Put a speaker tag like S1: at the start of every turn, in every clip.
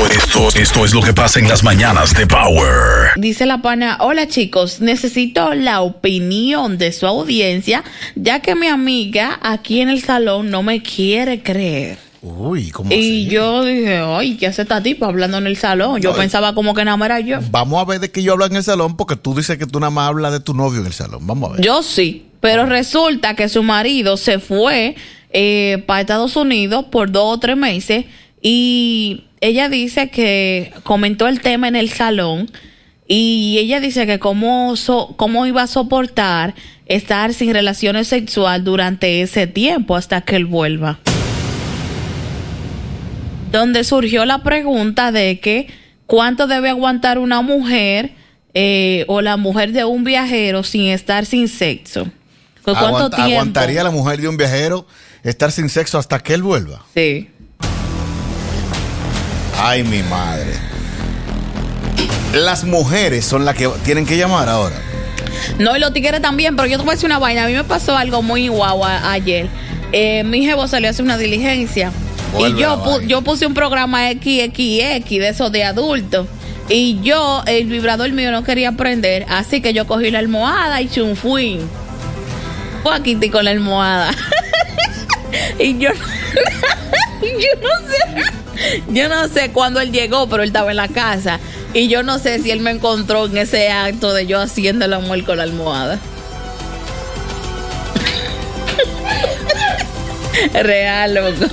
S1: Esto, esto es lo que pasa en las mañanas de Power.
S2: Dice la pana, hola chicos, necesito la opinión de su audiencia, ya que mi amiga aquí en el salón no me quiere creer.
S3: Uy, ¿cómo
S2: Y
S3: así?
S2: yo dije, ay, ¿qué hace esta tipa hablando en el salón? Yo pensaba como que nada más era yo.
S3: Vamos a ver de qué yo hablo en el salón, porque tú dices que tú nada más hablas de tu novio en el salón. Vamos a ver.
S2: Yo sí, pero resulta que su marido se fue eh, para Estados Unidos por dos o tres meses y ella dice que comentó el tema en el salón y ella dice que cómo, so- cómo iba a soportar estar sin relaciones sexuales durante ese tiempo hasta que él vuelva. Donde surgió la pregunta de que cuánto debe aguantar una mujer eh, o la mujer de un viajero sin estar sin sexo. ¿Por ¿Cuánto tiempo?
S3: ¿Aguantaría la mujer de un viajero estar sin sexo hasta que él vuelva?
S2: Sí.
S3: Ay, mi madre. Las mujeres son las que tienen que llamar ahora.
S2: No, y los tigres también, pero yo te voy a decir una vaina. A mí me pasó algo muy guau ayer. Eh, mi jevo salió a hacer una diligencia.
S3: Vuelve
S2: y yo, pu- yo puse un programa XXX de esos de adultos. Y yo, el vibrador mío no quería prender. Así que yo cogí la almohada y chunfuín. Fue aquí con la almohada. y yo, yo no sé. Yo no sé cuándo él llegó, pero él estaba en la casa. Y yo no sé si él me encontró en ese acto de yo haciendo el amor con la almohada. Real, loco.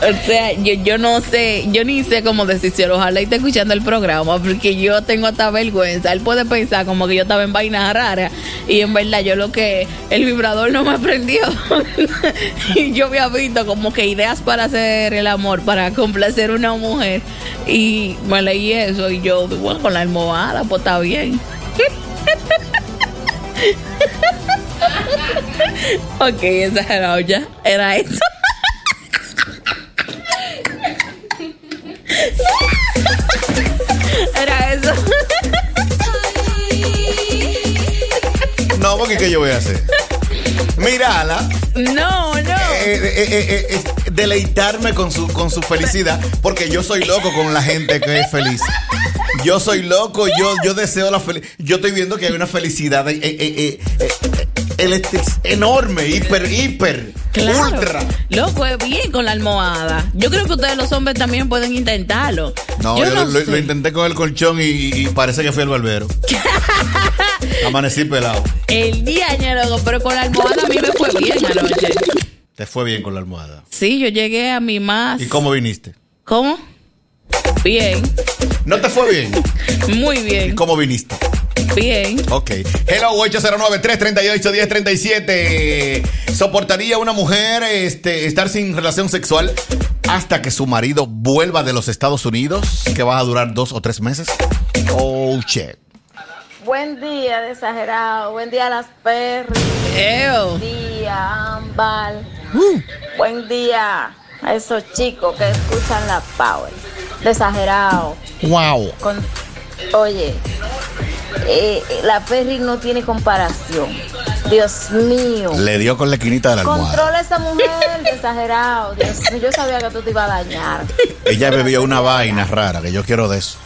S2: O sea, yo, yo no sé, yo ni sé cómo decírselo. Ojalá esté escuchando el programa, porque yo tengo hasta vergüenza. Él puede pensar como que yo estaba en vainas raras. Y en verdad, yo lo que. El vibrador no me prendió. y yo había visto como que ideas para hacer el amor, para complacer una mujer. Y me leí eso. Y yo, bueno, con la almohada, pues está bien. ok, exagerado ya. Era eso. Era eso.
S3: No, porque ¿qué yo voy a hacer? Mírala.
S2: No, no.
S3: eh, eh, eh, deleitarme con su, con su felicidad, porque yo soy loco con la gente que es feliz. Yo soy loco, yo, yo deseo la felicidad. Yo estoy viendo que hay una felicidad enorme, hiper, hiper,
S2: Claro.
S3: ultra.
S2: Loco, es bien con la almohada. Yo creo que ustedes los hombres también pueden intentarlo.
S3: No,
S2: yo
S3: yo,
S2: no
S3: lo, intenté con el colchón y, y parece que fui el barbero. Amanecí pelado.
S2: El día, loco, pero con la almohada a mí me fue bien anoche.
S3: Te fue bien con la almohada.
S2: Sí, yo llegué a mi más.
S3: ¿Y cómo viniste?
S2: ¿Cómo? Bien,
S3: ¿No te fue bien?
S2: muy
S3: ¿Y
S2: bien,
S3: cómo viniste?
S2: Bien.
S3: Ok. Hello, 809-338-1037. ¿Soportaría una mujer este, estar sin relación sexual hasta que su marido vuelva de los Estados Unidos? Que va a durar dos o tres meses. Oh, shit.
S4: Buen día, de exagerado. Buen día, las perras. Buen día, Ámbar. Buen día a esos chicos que escuchan la Power. De exagerado.
S3: Wow.
S4: Con- Oye, eh, la Perry no tiene comparación. Dios mío.
S3: Le dio con la esquinita de la almohada.
S4: Controla a esa mujer, exagerado. Dios mío, yo sabía que tú te ibas a dañar.
S3: Ella bebió una vaina rara, que yo quiero de eso.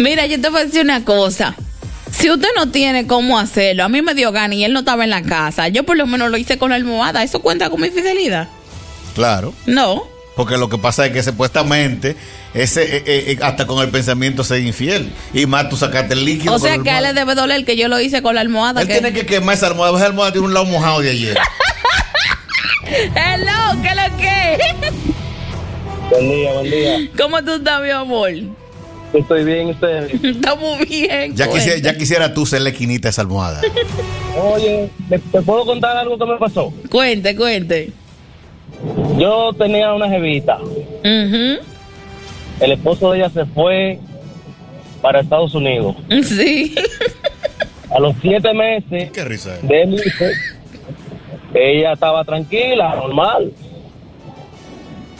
S2: Mira, yo te voy a decir una cosa. Si usted no tiene cómo hacerlo, a mí me dio gana y él no estaba en la casa. Yo por lo menos lo hice con la almohada. ¿Eso cuenta como infidelidad?
S3: Claro.
S2: No.
S3: Porque lo que pasa es que supuestamente ese eh, eh, eh, hasta con el pensamiento ser infiel. Y más tú sacaste el líquido.
S2: O sea que a él le debe doler que yo lo hice con la almohada.
S3: Él
S2: que-
S3: tiene que quemar esa almohada. Esa almohada tiene un lado mojado de ayer.
S2: Hello, ¿qué lo que?
S5: Buen día, buen día.
S2: ¿Cómo tú estás, mi amor?
S5: Estoy bien, usted.
S2: Está muy bien.
S3: Ya, quisiera, ya quisiera tú ser la esquinita de esa almohada.
S5: Oye, ¿te, te puedo contar algo que me pasó?
S2: Cuente, cuente.
S5: Yo tenía una jevita.
S2: Ujú.
S5: El esposo de ella se fue para Estados Unidos.
S2: Sí.
S5: A los siete meses
S3: Qué risa. es.
S5: de irse, ella estaba tranquila, normal.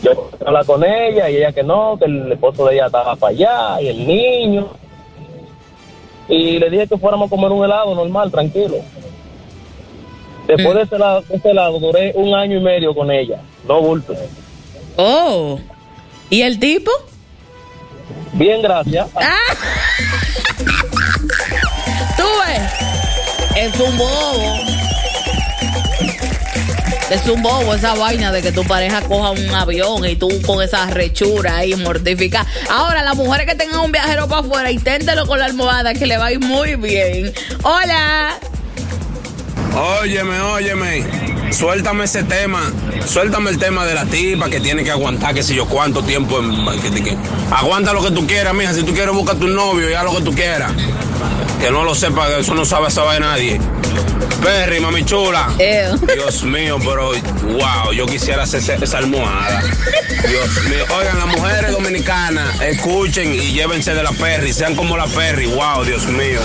S5: Yo hablaba con ella y ella que no, que el esposo de ella estaba para allá y el niño. Y le dije que fuéramos a comer un helado normal, tranquilo. Después de ese helado, de ese helado duré un año y medio con ella, no bulto.
S2: Oh. ¿Y el tipo?
S5: Bien, gracias.
S2: Tú ves. Es un bobo. Es un bobo esa vaina de que tu pareja coja un avión y tú con esa rechura ahí mortificada. Ahora, las mujeres que tengan un viajero para afuera, inténtelo con la almohada que le va a ir muy bien. Hola.
S6: Óyeme, óyeme, suéltame ese tema, suéltame el tema de la tipa que tiene que aguantar, que sé yo, cuánto tiempo. en- que- que- aguanta lo que tú quieras, mija, si tú quieres busca tu novio y haz lo que tú quieras. Que no lo sepa, que eso no sabe saber nadie. Perry, mami chula.
S2: Ew.
S6: Dios mío, pero wow, yo quisiera hacer ese- esa almohada. Dios mío, oigan, las mujeres dominicanas, escuchen y llévense de la Perry, sean como la Perry, wow, Dios mío.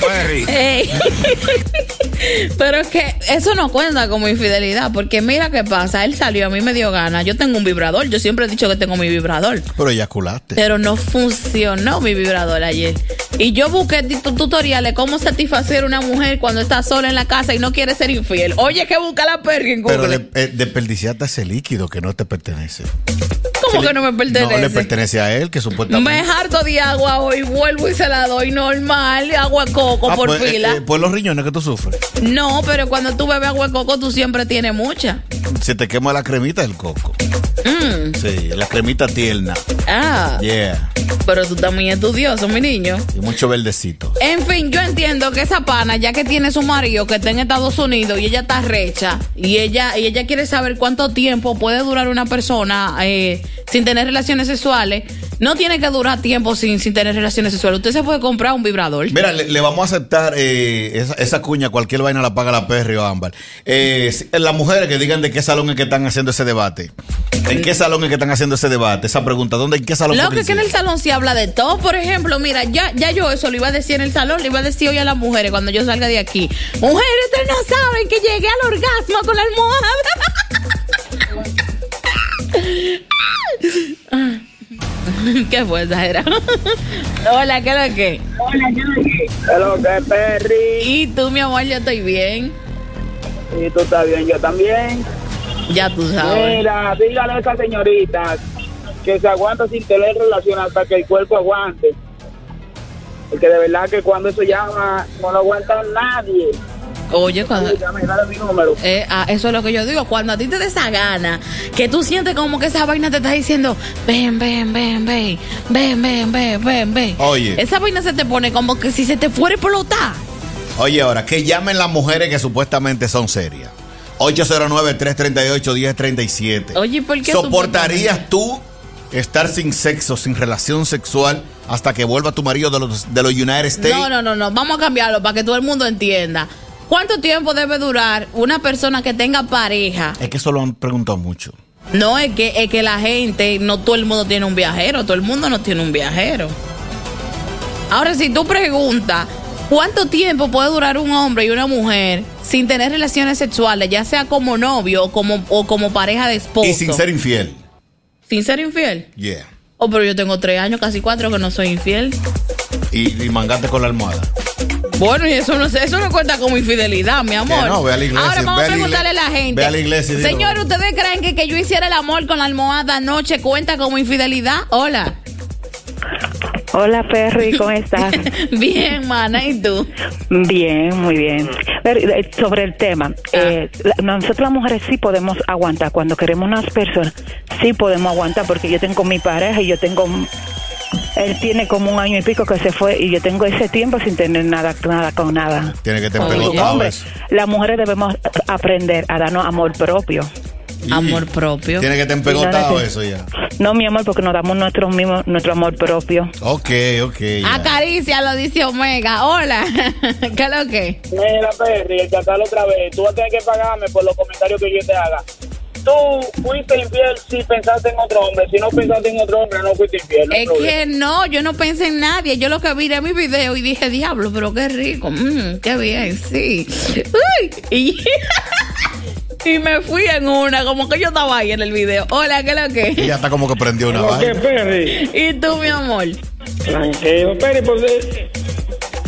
S6: Perry.
S2: Ey. Pero es que eso no cuenta como infidelidad, porque mira qué pasa, él salió, a mí me dio ganas, yo tengo un vibrador, yo siempre he dicho que tengo mi vibrador,
S3: Pero eyaculaste.
S2: pero no funcionó mi vibrador ayer. Y yo busqué tu- tutoriales cómo satisfacer a una mujer cuando está sola en la casa y no quiere ser infiel. Oye, que busca la perra en
S3: Pero
S2: Google.
S3: de- eh, desperdiciaste ese líquido que no te pertenece.
S2: ¿Cómo que no me pertenece?
S3: No le pertenece a él, que supuestamente.
S2: me harto de agua hoy, vuelvo y se la doy normal, agua coco
S3: Ah,
S2: por
S3: pues, eh,
S2: fila.
S3: eh, pues los riñones que tú sufres.
S2: No, pero cuando tú bebes agua de coco, tú siempre tienes mucha.
S3: Se te quema la cremita del coco.
S2: Mm.
S3: Sí, la cremita tierna.
S2: Ah,
S3: Yeah.
S2: pero tú también estudioso, mi niño.
S3: Y mucho verdecito.
S2: En fin, yo entiendo que esa pana, ya que tiene su marido que está en Estados Unidos y ella está recha y ella, y ella quiere saber cuánto tiempo puede durar una persona eh, sin tener relaciones sexuales, no tiene que durar tiempo sin, sin tener relaciones sexuales. Usted se puede comprar un vibrador.
S3: Mira, le, le vamos a aceptar eh, esa, esa cuña, cualquier vaina la paga la Perry o Ámbar. Eh, si- las mujeres que digan de qué salón es que están haciendo ese debate. ¿En qué salón es que están haciendo ese debate? Esa pregunta, ¿dónde, en qué salón
S2: Lo que es que en el salón se habla de todo. Por ejemplo, mira, ya, ya yo eso lo iba a decir en el salón, le iba a decir hoy a las mujeres cuando yo salga de aquí. Mujeres, ustedes no saben que llegué al orgasmo con la almohada. ¿Qué fue exagerado? Hola, ¿qué es lo que?
S7: Hello, que Perry.
S2: Y tú, mi amor, yo estoy bien.
S7: Y tú estás bien, yo también.
S2: Ya tú sabes.
S7: Mira, dígale a esa señorita que se aguanta sin tener relación hasta que el cuerpo aguante. Porque de verdad que cuando eso llama, no lo aguanta nadie.
S2: Oye, cuando...
S7: Dígame, dale mi número.
S2: Eh, ah, eso es lo que yo digo. Cuando a ti te des esa gana, que tú sientes como que esa vaina te está diciendo, ven, ven, ven, ven, ven, ven, ven, ven, ven.
S3: Oye.
S2: Esa vaina se te pone como que si se te fuera a explotar.
S3: Oye, ahora, que llamen las mujeres que supuestamente son serias. 809-338-1037.
S2: Oye, ¿por qué
S3: ¿Soportarías tú estar sin sexo, sin relación sexual, hasta que vuelva tu marido de los, de los United States?
S2: No, no, no, no. Vamos a cambiarlo para que todo el mundo entienda. ¿Cuánto tiempo debe durar una persona que tenga pareja?
S3: Es que eso lo han preguntado mucho.
S2: No es que, es que la gente, no todo el mundo tiene un viajero, todo el mundo no tiene un viajero. Ahora, si tú preguntas, ¿cuánto tiempo puede durar un hombre y una mujer sin tener relaciones sexuales, ya sea como novio o como, o como pareja de esposo?
S3: Y sin ser infiel.
S2: ¿Sin ser infiel?
S3: Yeah.
S2: Oh, pero yo tengo tres años, casi cuatro, que no soy infiel.
S3: Y, y mangate con la almohada.
S2: Bueno, y eso no, eso no cuenta como infidelidad, mi amor.
S3: Que no, ve a la iglesia,
S2: Ahora vamos
S3: ve
S2: a
S3: a la
S2: preguntarle a la gente.
S3: ve a la iglesia.
S2: Señor, ¿ustedes creen que que yo hiciera el amor con la almohada anoche cuenta como infidelidad? Hola.
S8: Hola Perry, ¿cómo estás?
S2: Bien, mana, ¿y tú?
S8: Bien, muy bien. Pero, eh, sobre el tema, eh, la- nosotros las mujeres sí podemos aguantar. Cuando queremos unas personas, sí podemos aguantar porque yo tengo mi pareja y yo tengo... Él tiene como un año y pico que se fue y yo tengo ese tiempo sin tener nada, nada con nada.
S3: Tiene que
S8: hombre,
S3: eso.
S8: las mujeres debemos aprender a darnos amor propio.
S2: Amor propio.
S3: Tiene que estar empegotado eso ya.
S8: No, mi amor, porque nos damos nuestro mismo, nuestro amor propio.
S3: Ok, ok. ya.
S2: Acaricia, lo dice Omega. Hola. ¿Qué es lo que?
S7: Mira, Perry, el chacal otra vez. Tú vas a tener que pagarme por los comentarios que yo te haga. Tú fuiste infiel si pensaste en otro hombre. Si no pensaste en otro hombre, no fuiste infiel. No
S2: Es
S7: problema.
S2: que no, yo no pensé en nadie. Yo lo que vi era mi video y dije, diablo, pero qué rico. mm, qué bien, sí. Uy, y, y me fui en una, como que yo estaba ahí en el video. Hola, ¿qué es lo que?
S3: Ella está como que prendió una
S9: ¿Qué,
S3: vaina.
S9: Perry?
S2: ¿Y tú, mi amor?
S9: Tranquilo, Perry, pues... eh,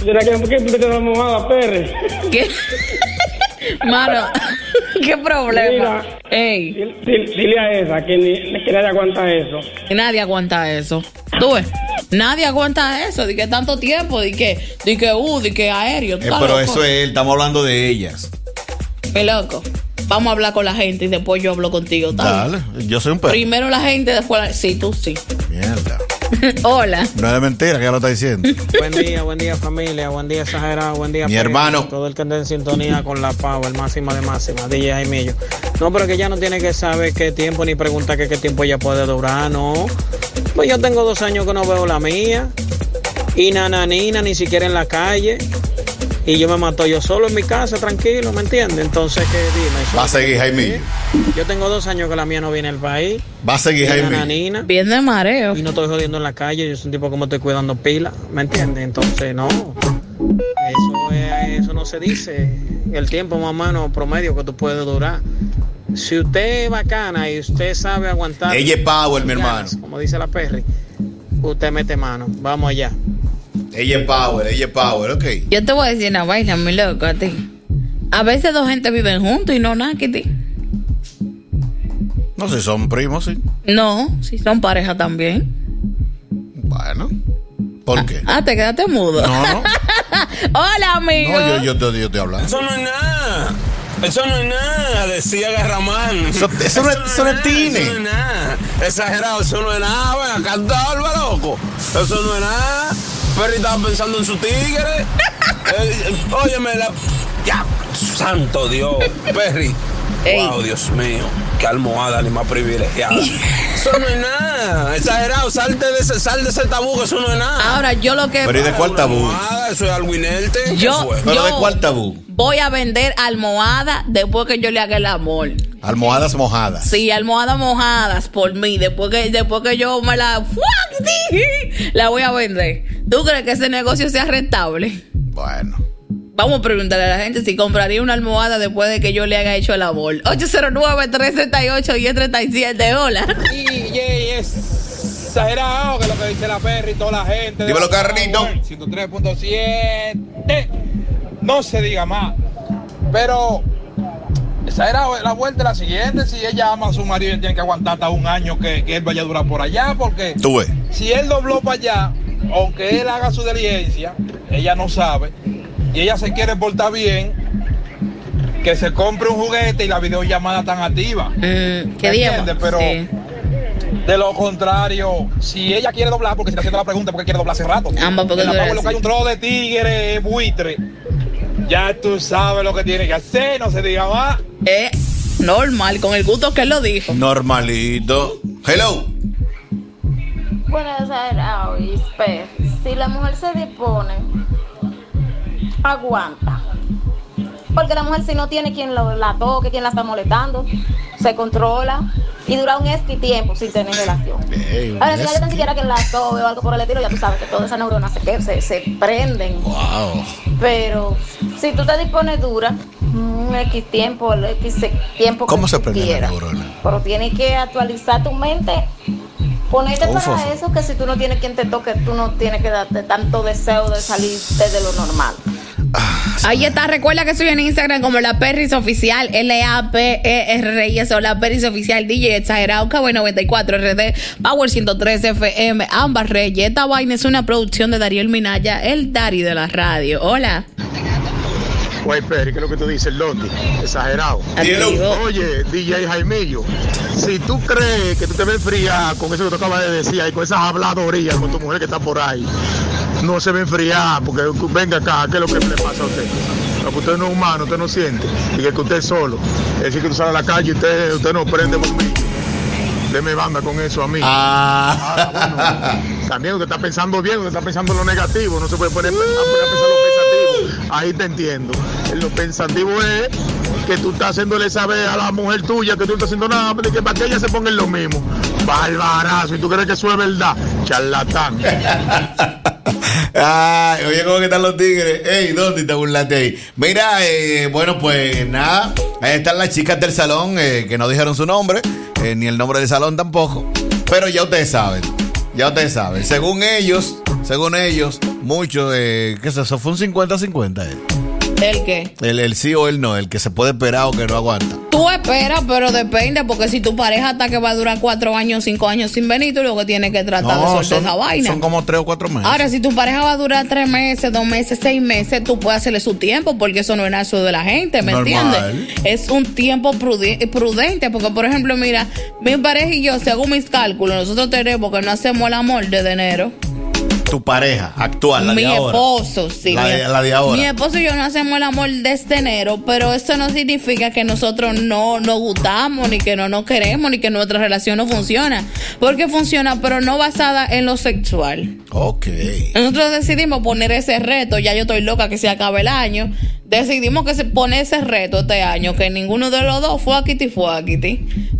S9: ¿Será que por qué tú te mojada, Perry?
S2: ¿Qué? Mano, ¿qué problema?
S9: Mira,
S2: Ey,
S9: dile, dile a esa que, ni, que nadie aguanta eso.
S2: nadie aguanta eso. ¿Tú ves? Nadie aguanta eso. De que tanto tiempo, de que, de que, uh, de que aéreo. ¿tú
S3: Eh, pero
S2: loco?
S3: eso es él, estamos hablando de ellas.
S2: Mi loco. Vamos a hablar con la gente y después yo hablo contigo. ¿está bien?
S3: Dale, yo soy un perro.
S2: Primero la gente, después la... Sí, tú sí.
S3: Mierda.
S2: Hola.
S3: No es mentira que ella lo está diciendo.
S10: Buen día, buen día familia, buen día exagerado, buen día
S3: Mi
S10: Pedro,
S3: hermano.
S10: Todo el que anda en sintonía con la Power, máxima de máxima, DJ Jaimillo. No, pero que ya no tiene que saber qué tiempo ni preguntar que qué tiempo ella puede durar, no. Pues yo tengo dos años que no veo la mía. Y nananina, ni siquiera en la calle. Y yo me mato yo solo en mi casa, tranquilo, ¿me entiendes? Entonces, ¿qué dime? Eso
S3: Va a seguir Jaimillo.
S10: Yo tengo dos años que la mía no viene al país.
S3: Va a seguir
S10: nananina.
S2: Bien de mareo.
S10: Y no estoy jodiendo en la calle, yo soy un tipo que me estoy cuidando pila, ¿me entiendes? Entonces, no. Eso, es- eso no se dice. El tiempo más o menos promedio que tú puedes durar. Si usted es bacana y usted sabe aguantar.
S3: Ella es power, mi hermano.
S10: Como dice la Perry, usted mete mano. Vamos allá.
S3: Ella es power, ella es power, ok.
S2: Yo te voy a decir una vaina, mi loco, a ti. A veces dos gente viven juntos y no nada que ti.
S3: No sé, son primos, sí.
S2: No, si son pareja también.
S3: Bueno. ¿Por qué?
S2: Ah, te quedaste mudo.
S3: No, no.
S2: Hola, amigo.
S3: No, yo, yo, te, yo te hablando.
S6: Eso no es nada. Eso no es nada, decía Garramán.
S3: Eso, eso no es, eso no es tine.
S6: Eso no es nada. Exagerado, eso no es nada. Ven acá, loco. Eso no es nada. Perry estaba pensando en su tigre. Eh, eh, óyeme, la. Ya, santo Dios. Perry.
S2: Ey.
S6: Wow, Dios mío. Qué almohada ni más privilegiada. eso no es nada. Exagerado, salte de ese, sal de ese tabú, que eso no es nada.
S2: Ahora, yo lo que.
S3: Pero ¿y de cuál tabú?
S6: Eso es algo inerte. ¿Qué
S2: Yo-
S6: fue?
S3: ¿Pero de
S2: Yo-
S3: cuál tabú?
S2: Voy a vender almohadas después que yo le haga el amor.
S3: Almohadas mojadas.
S2: Sí, almohadas mojadas por mí. Después que, después que yo me la. La voy a vender. ¿Tú crees que ese negocio sea rentable?
S3: Bueno.
S2: Vamos a preguntarle a la gente si compraría una almohada después de que yo le haya hecho el amor. 809-338-1037. Hola.
S11: DJ es exagerado que lo que dice la Perry y toda la gente.
S3: Dímelo, Carlito.
S11: Power, 103.7. No se diga más. Pero exagerado, la vuelta es la siguiente. Si ella ama a su marido, ella tiene que aguantar hasta un año que, que él vaya a durar por allá. Porque
S3: Tú ves.
S11: si él dobló para allá, aunque él haga su diligencia, ella no sabe. Y ella se quiere portar bien. Que se compre un juguete y la videollamada tan activa.
S2: Mm, ¿Qué
S11: entiendes? Pero
S2: Sí.
S11: De lo contrario, si ella quiere doblar, porque se está haciendo la pregunta, porque quiere doblar hace rato.
S2: Ambas, porque
S11: En la lo que hay un trozo de tigre, buitre. Ya tú sabes lo que tiene que hacer, no se diga más.
S2: Eh, normal, con el gusto que él lo dijo.
S3: Normalito. Hello.
S4: Bueno, exagerado y esper. Si la mujer se dispone, aguanta. Porque la mujer si no tiene quien lo- la toque, quien la está molestando, se controla y dura un esqui tiempo sin tener relación.
S3: Ey, un
S4: Ahora, si hay
S3: esqui.
S4: tan siquiera quien la toque o algo por el estilo, ya tú sabes que todas esas neuronas se, se, se prenden.
S3: Wow.
S4: Pero si tú te dispones dura, un X tiempo, el X tiempo
S3: ¿Cómo
S4: que
S3: se prende la neurona?
S4: Pero tienes que actualizar tu mente. Ponerte
S3: Uf,
S4: para
S3: uf.
S4: eso que si tú no tienes quien te toque, tú no tienes que darte tanto deseo de salir desde lo normal.
S2: Ahí está, recuerda que estoy en Instagram como la Perris Oficial, L-A-P-E-R-I-S o la Perris Oficial DJ Exagerado, KB94 RD, Power 103 FM, ambas reyes. Esta vaina es una producción de Darío Minaya, el Dari de la radio. Hola.
S12: Oye, Peri, ¿qué es lo que tú dices, Lotti? Exagerado.
S2: Activo.
S12: Oye, DJ Jaimillo, si tú crees que tú te ves fría con eso que tú acabas de decir y con esas habladorías con tu mujer que está por ahí, no se ve enfriar, porque venga acá, ¿qué es lo que le pasa a usted? Porque usted no es humano, usted no siente, y que usted es solo. Es decir, que tú sales a la calle y usted, usted no prende bombillo. Deme banda con eso a mí. Ahora, bueno, también usted está pensando bien, usted está pensando en lo negativo, no se puede poner, a poner a pensar lo pensativo. Ahí te entiendo. Lo pensativo es que tú estás haciéndole saber a la mujer tuya que tú no estás haciendo nada, pero que para que ella se ponga en lo mismo. Barbarazo, y tú crees que eso es verdad. Charlatán.
S3: Ay, oye, ¿cómo que están los tigres? Ey, ¿dónde te burlaste ahí? Mira, eh, bueno, pues nada. Ahí están las chicas del salón eh, que no dijeron su nombre, eh, ni el nombre del salón tampoco. Pero ya ustedes saben. Ya ustedes saben. Según ellos, según ellos, mucho, eh, ¿qué es eso? Fue un 50-50.
S2: ¿El qué?
S3: El, el sí o el no, el que se puede esperar o que no aguanta.
S2: Tú esperas, pero depende, porque si tu pareja hasta que va a durar cuatro años, cinco años sin venir, tú lo que tienes que tratar de soltar esa vaina.
S3: son como tres o cuatro meses.
S2: Ahora, si tu pareja va a durar tres meses, dos meses, seis meses, tú puedes hacerle su tiempo, porque eso no es eso de la gente, ¿me
S3: Normal.
S2: entiendes? Es un tiempo prudente, porque por ejemplo, mira, mi pareja y yo, según mis cálculos, nosotros tenemos que no hacemos el amor desde enero.
S3: Tu pareja actual, la
S2: mi
S3: de ahora.
S2: esposo, sí.
S3: La
S2: mi-
S3: de- la de ahora.
S2: Mi esposo y yo no hacemos el amor desde enero, pero eso no significa que nosotros no nos gustamos, ni que no nos queremos, ni que nuestra relación no funciona. Porque funciona, pero no basada en lo sexual.
S3: Ok.
S2: Nosotros decidimos poner ese reto, ya yo estoy loca que se acabe el año. Decidimos que se pone ese reto este año, que ninguno de los dos fue aquí fue aquí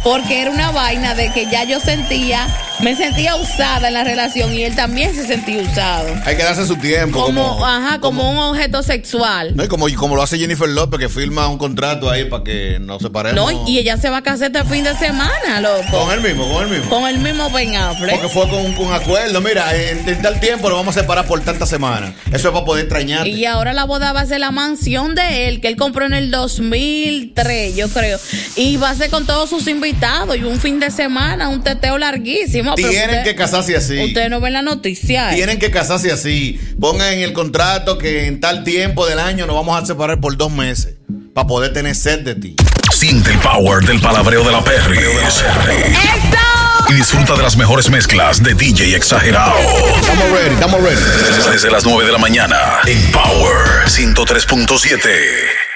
S2: Porque era una vaina de que ya yo sentía, me sentía usada en la relación y él también se sentía usado.
S3: Hay que darse su tiempo.
S2: Como,
S3: Como,
S2: ajá, como un objeto sexual.
S3: no, y como, como lo hace Jennifer López, que firma un contrato ahí para que nos separemos.
S2: No, y ella se va a casar este fin de semana, loco.
S3: Con él mismo, con él mismo.
S2: Con el mismo Ben Affleck.
S3: Porque fue con, con acuerdo. Mira, en, en tal tiempo lo vamos a separar por tantas semanas. Eso es para poder extrañarte.
S2: Y ahora la boda va a ser la mansión de él, que él compró en el 2003, yo creo. Y va a ser con todos sus invitados y un fin de semana, un teteo larguísimo.
S3: Tienen
S2: usted-
S3: que casarse así.
S2: Ustedes no ven la noticia. ¿eh?
S3: Tienen que casarse así. Pongan en el contrato que en tal tiempo del año nos vamos a separar por dos meses. Para poder tener sed de ti.
S1: Siente el power del palabreo de la Perry. Y disfruta de las mejores mezclas de DJ Exagerado.
S3: Estamos ready, estamos ready.
S1: Desde las 9 de la mañana en Power 103.7.